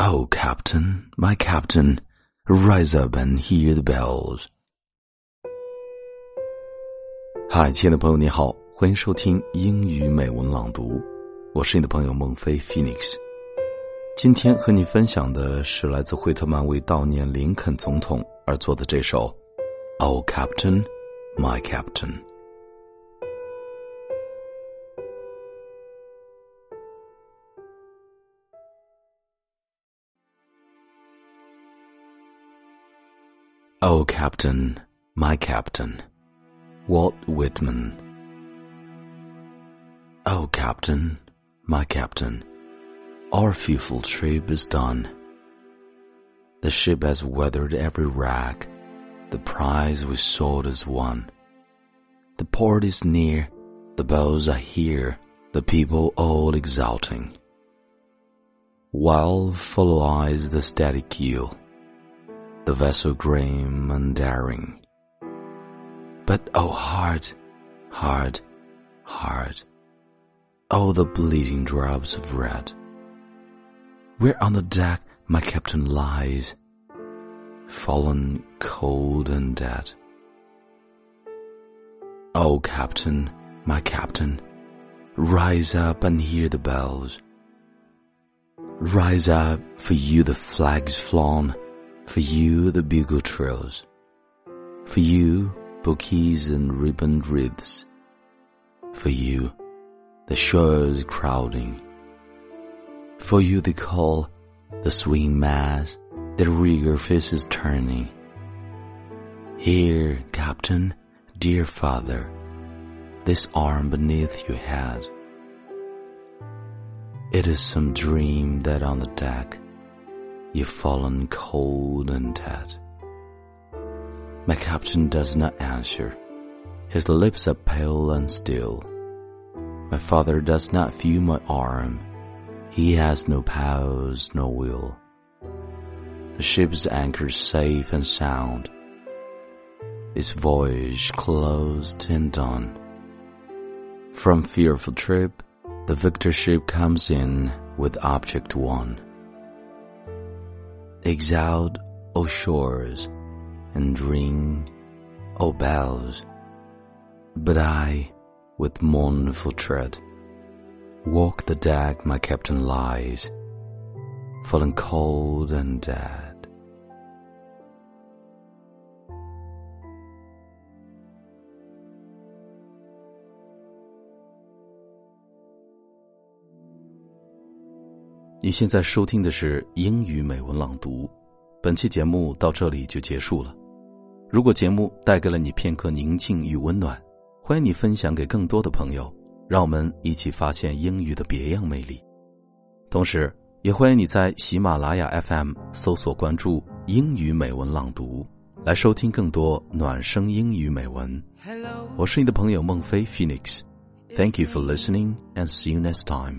Oh, Captain, my Captain, rise up and hear the bells. 嗨，亲爱的朋友，你好，欢迎收听英语美文朗读，我是你的朋友孟非 Phoenix。今天和你分享的是来自惠特曼为悼念林肯总统而做的这首《Oh, Captain, My Captain》。Oh, Captain, my Captain, Walt Whitman. Oh, Captain, my Captain, our fearful trip is done. The ship has weathered every rack, the prize we sought is won. The port is near, the bells are here, the people all exulting. While follow eyes the steady keel the vessel grim and daring. But oh hard, hard, hard, oh the bleeding drops of red. Where on the deck my captain lies, fallen cold and dead. Oh captain, my captain, rise up and hear the bells. Rise up, for you the flag's flown for you, the bugle trills. For you, bouquets and ribboned wreaths. For you, the shores crowding. For you, the call, the swing mass, the eager faces turning. Here, Captain, dear father, this arm beneath your head. It is some dream that on the deck You've fallen cold and dead. My captain does not answer. His lips are pale and still. My father does not feel my arm. He has no powers, no will. The ship's anchor safe and sound. Its voyage closed and done. From fearful trip, the victor ship comes in with object won exiled, O shores, and ring, O bells. But I, with mournful tread, walk the deck my captain lies, fallen cold and dead. 你现在收听的是英语美文朗读，本期节目到这里就结束了。如果节目带给了你片刻宁静与温暖，欢迎你分享给更多的朋友，让我们一起发现英语的别样魅力。同时，也欢迎你在喜马拉雅 FM 搜索关注“英语美文朗读”，来收听更多暖声英语美文。我是你的朋友孟非 Phoenix。Thank you for listening and see you next time.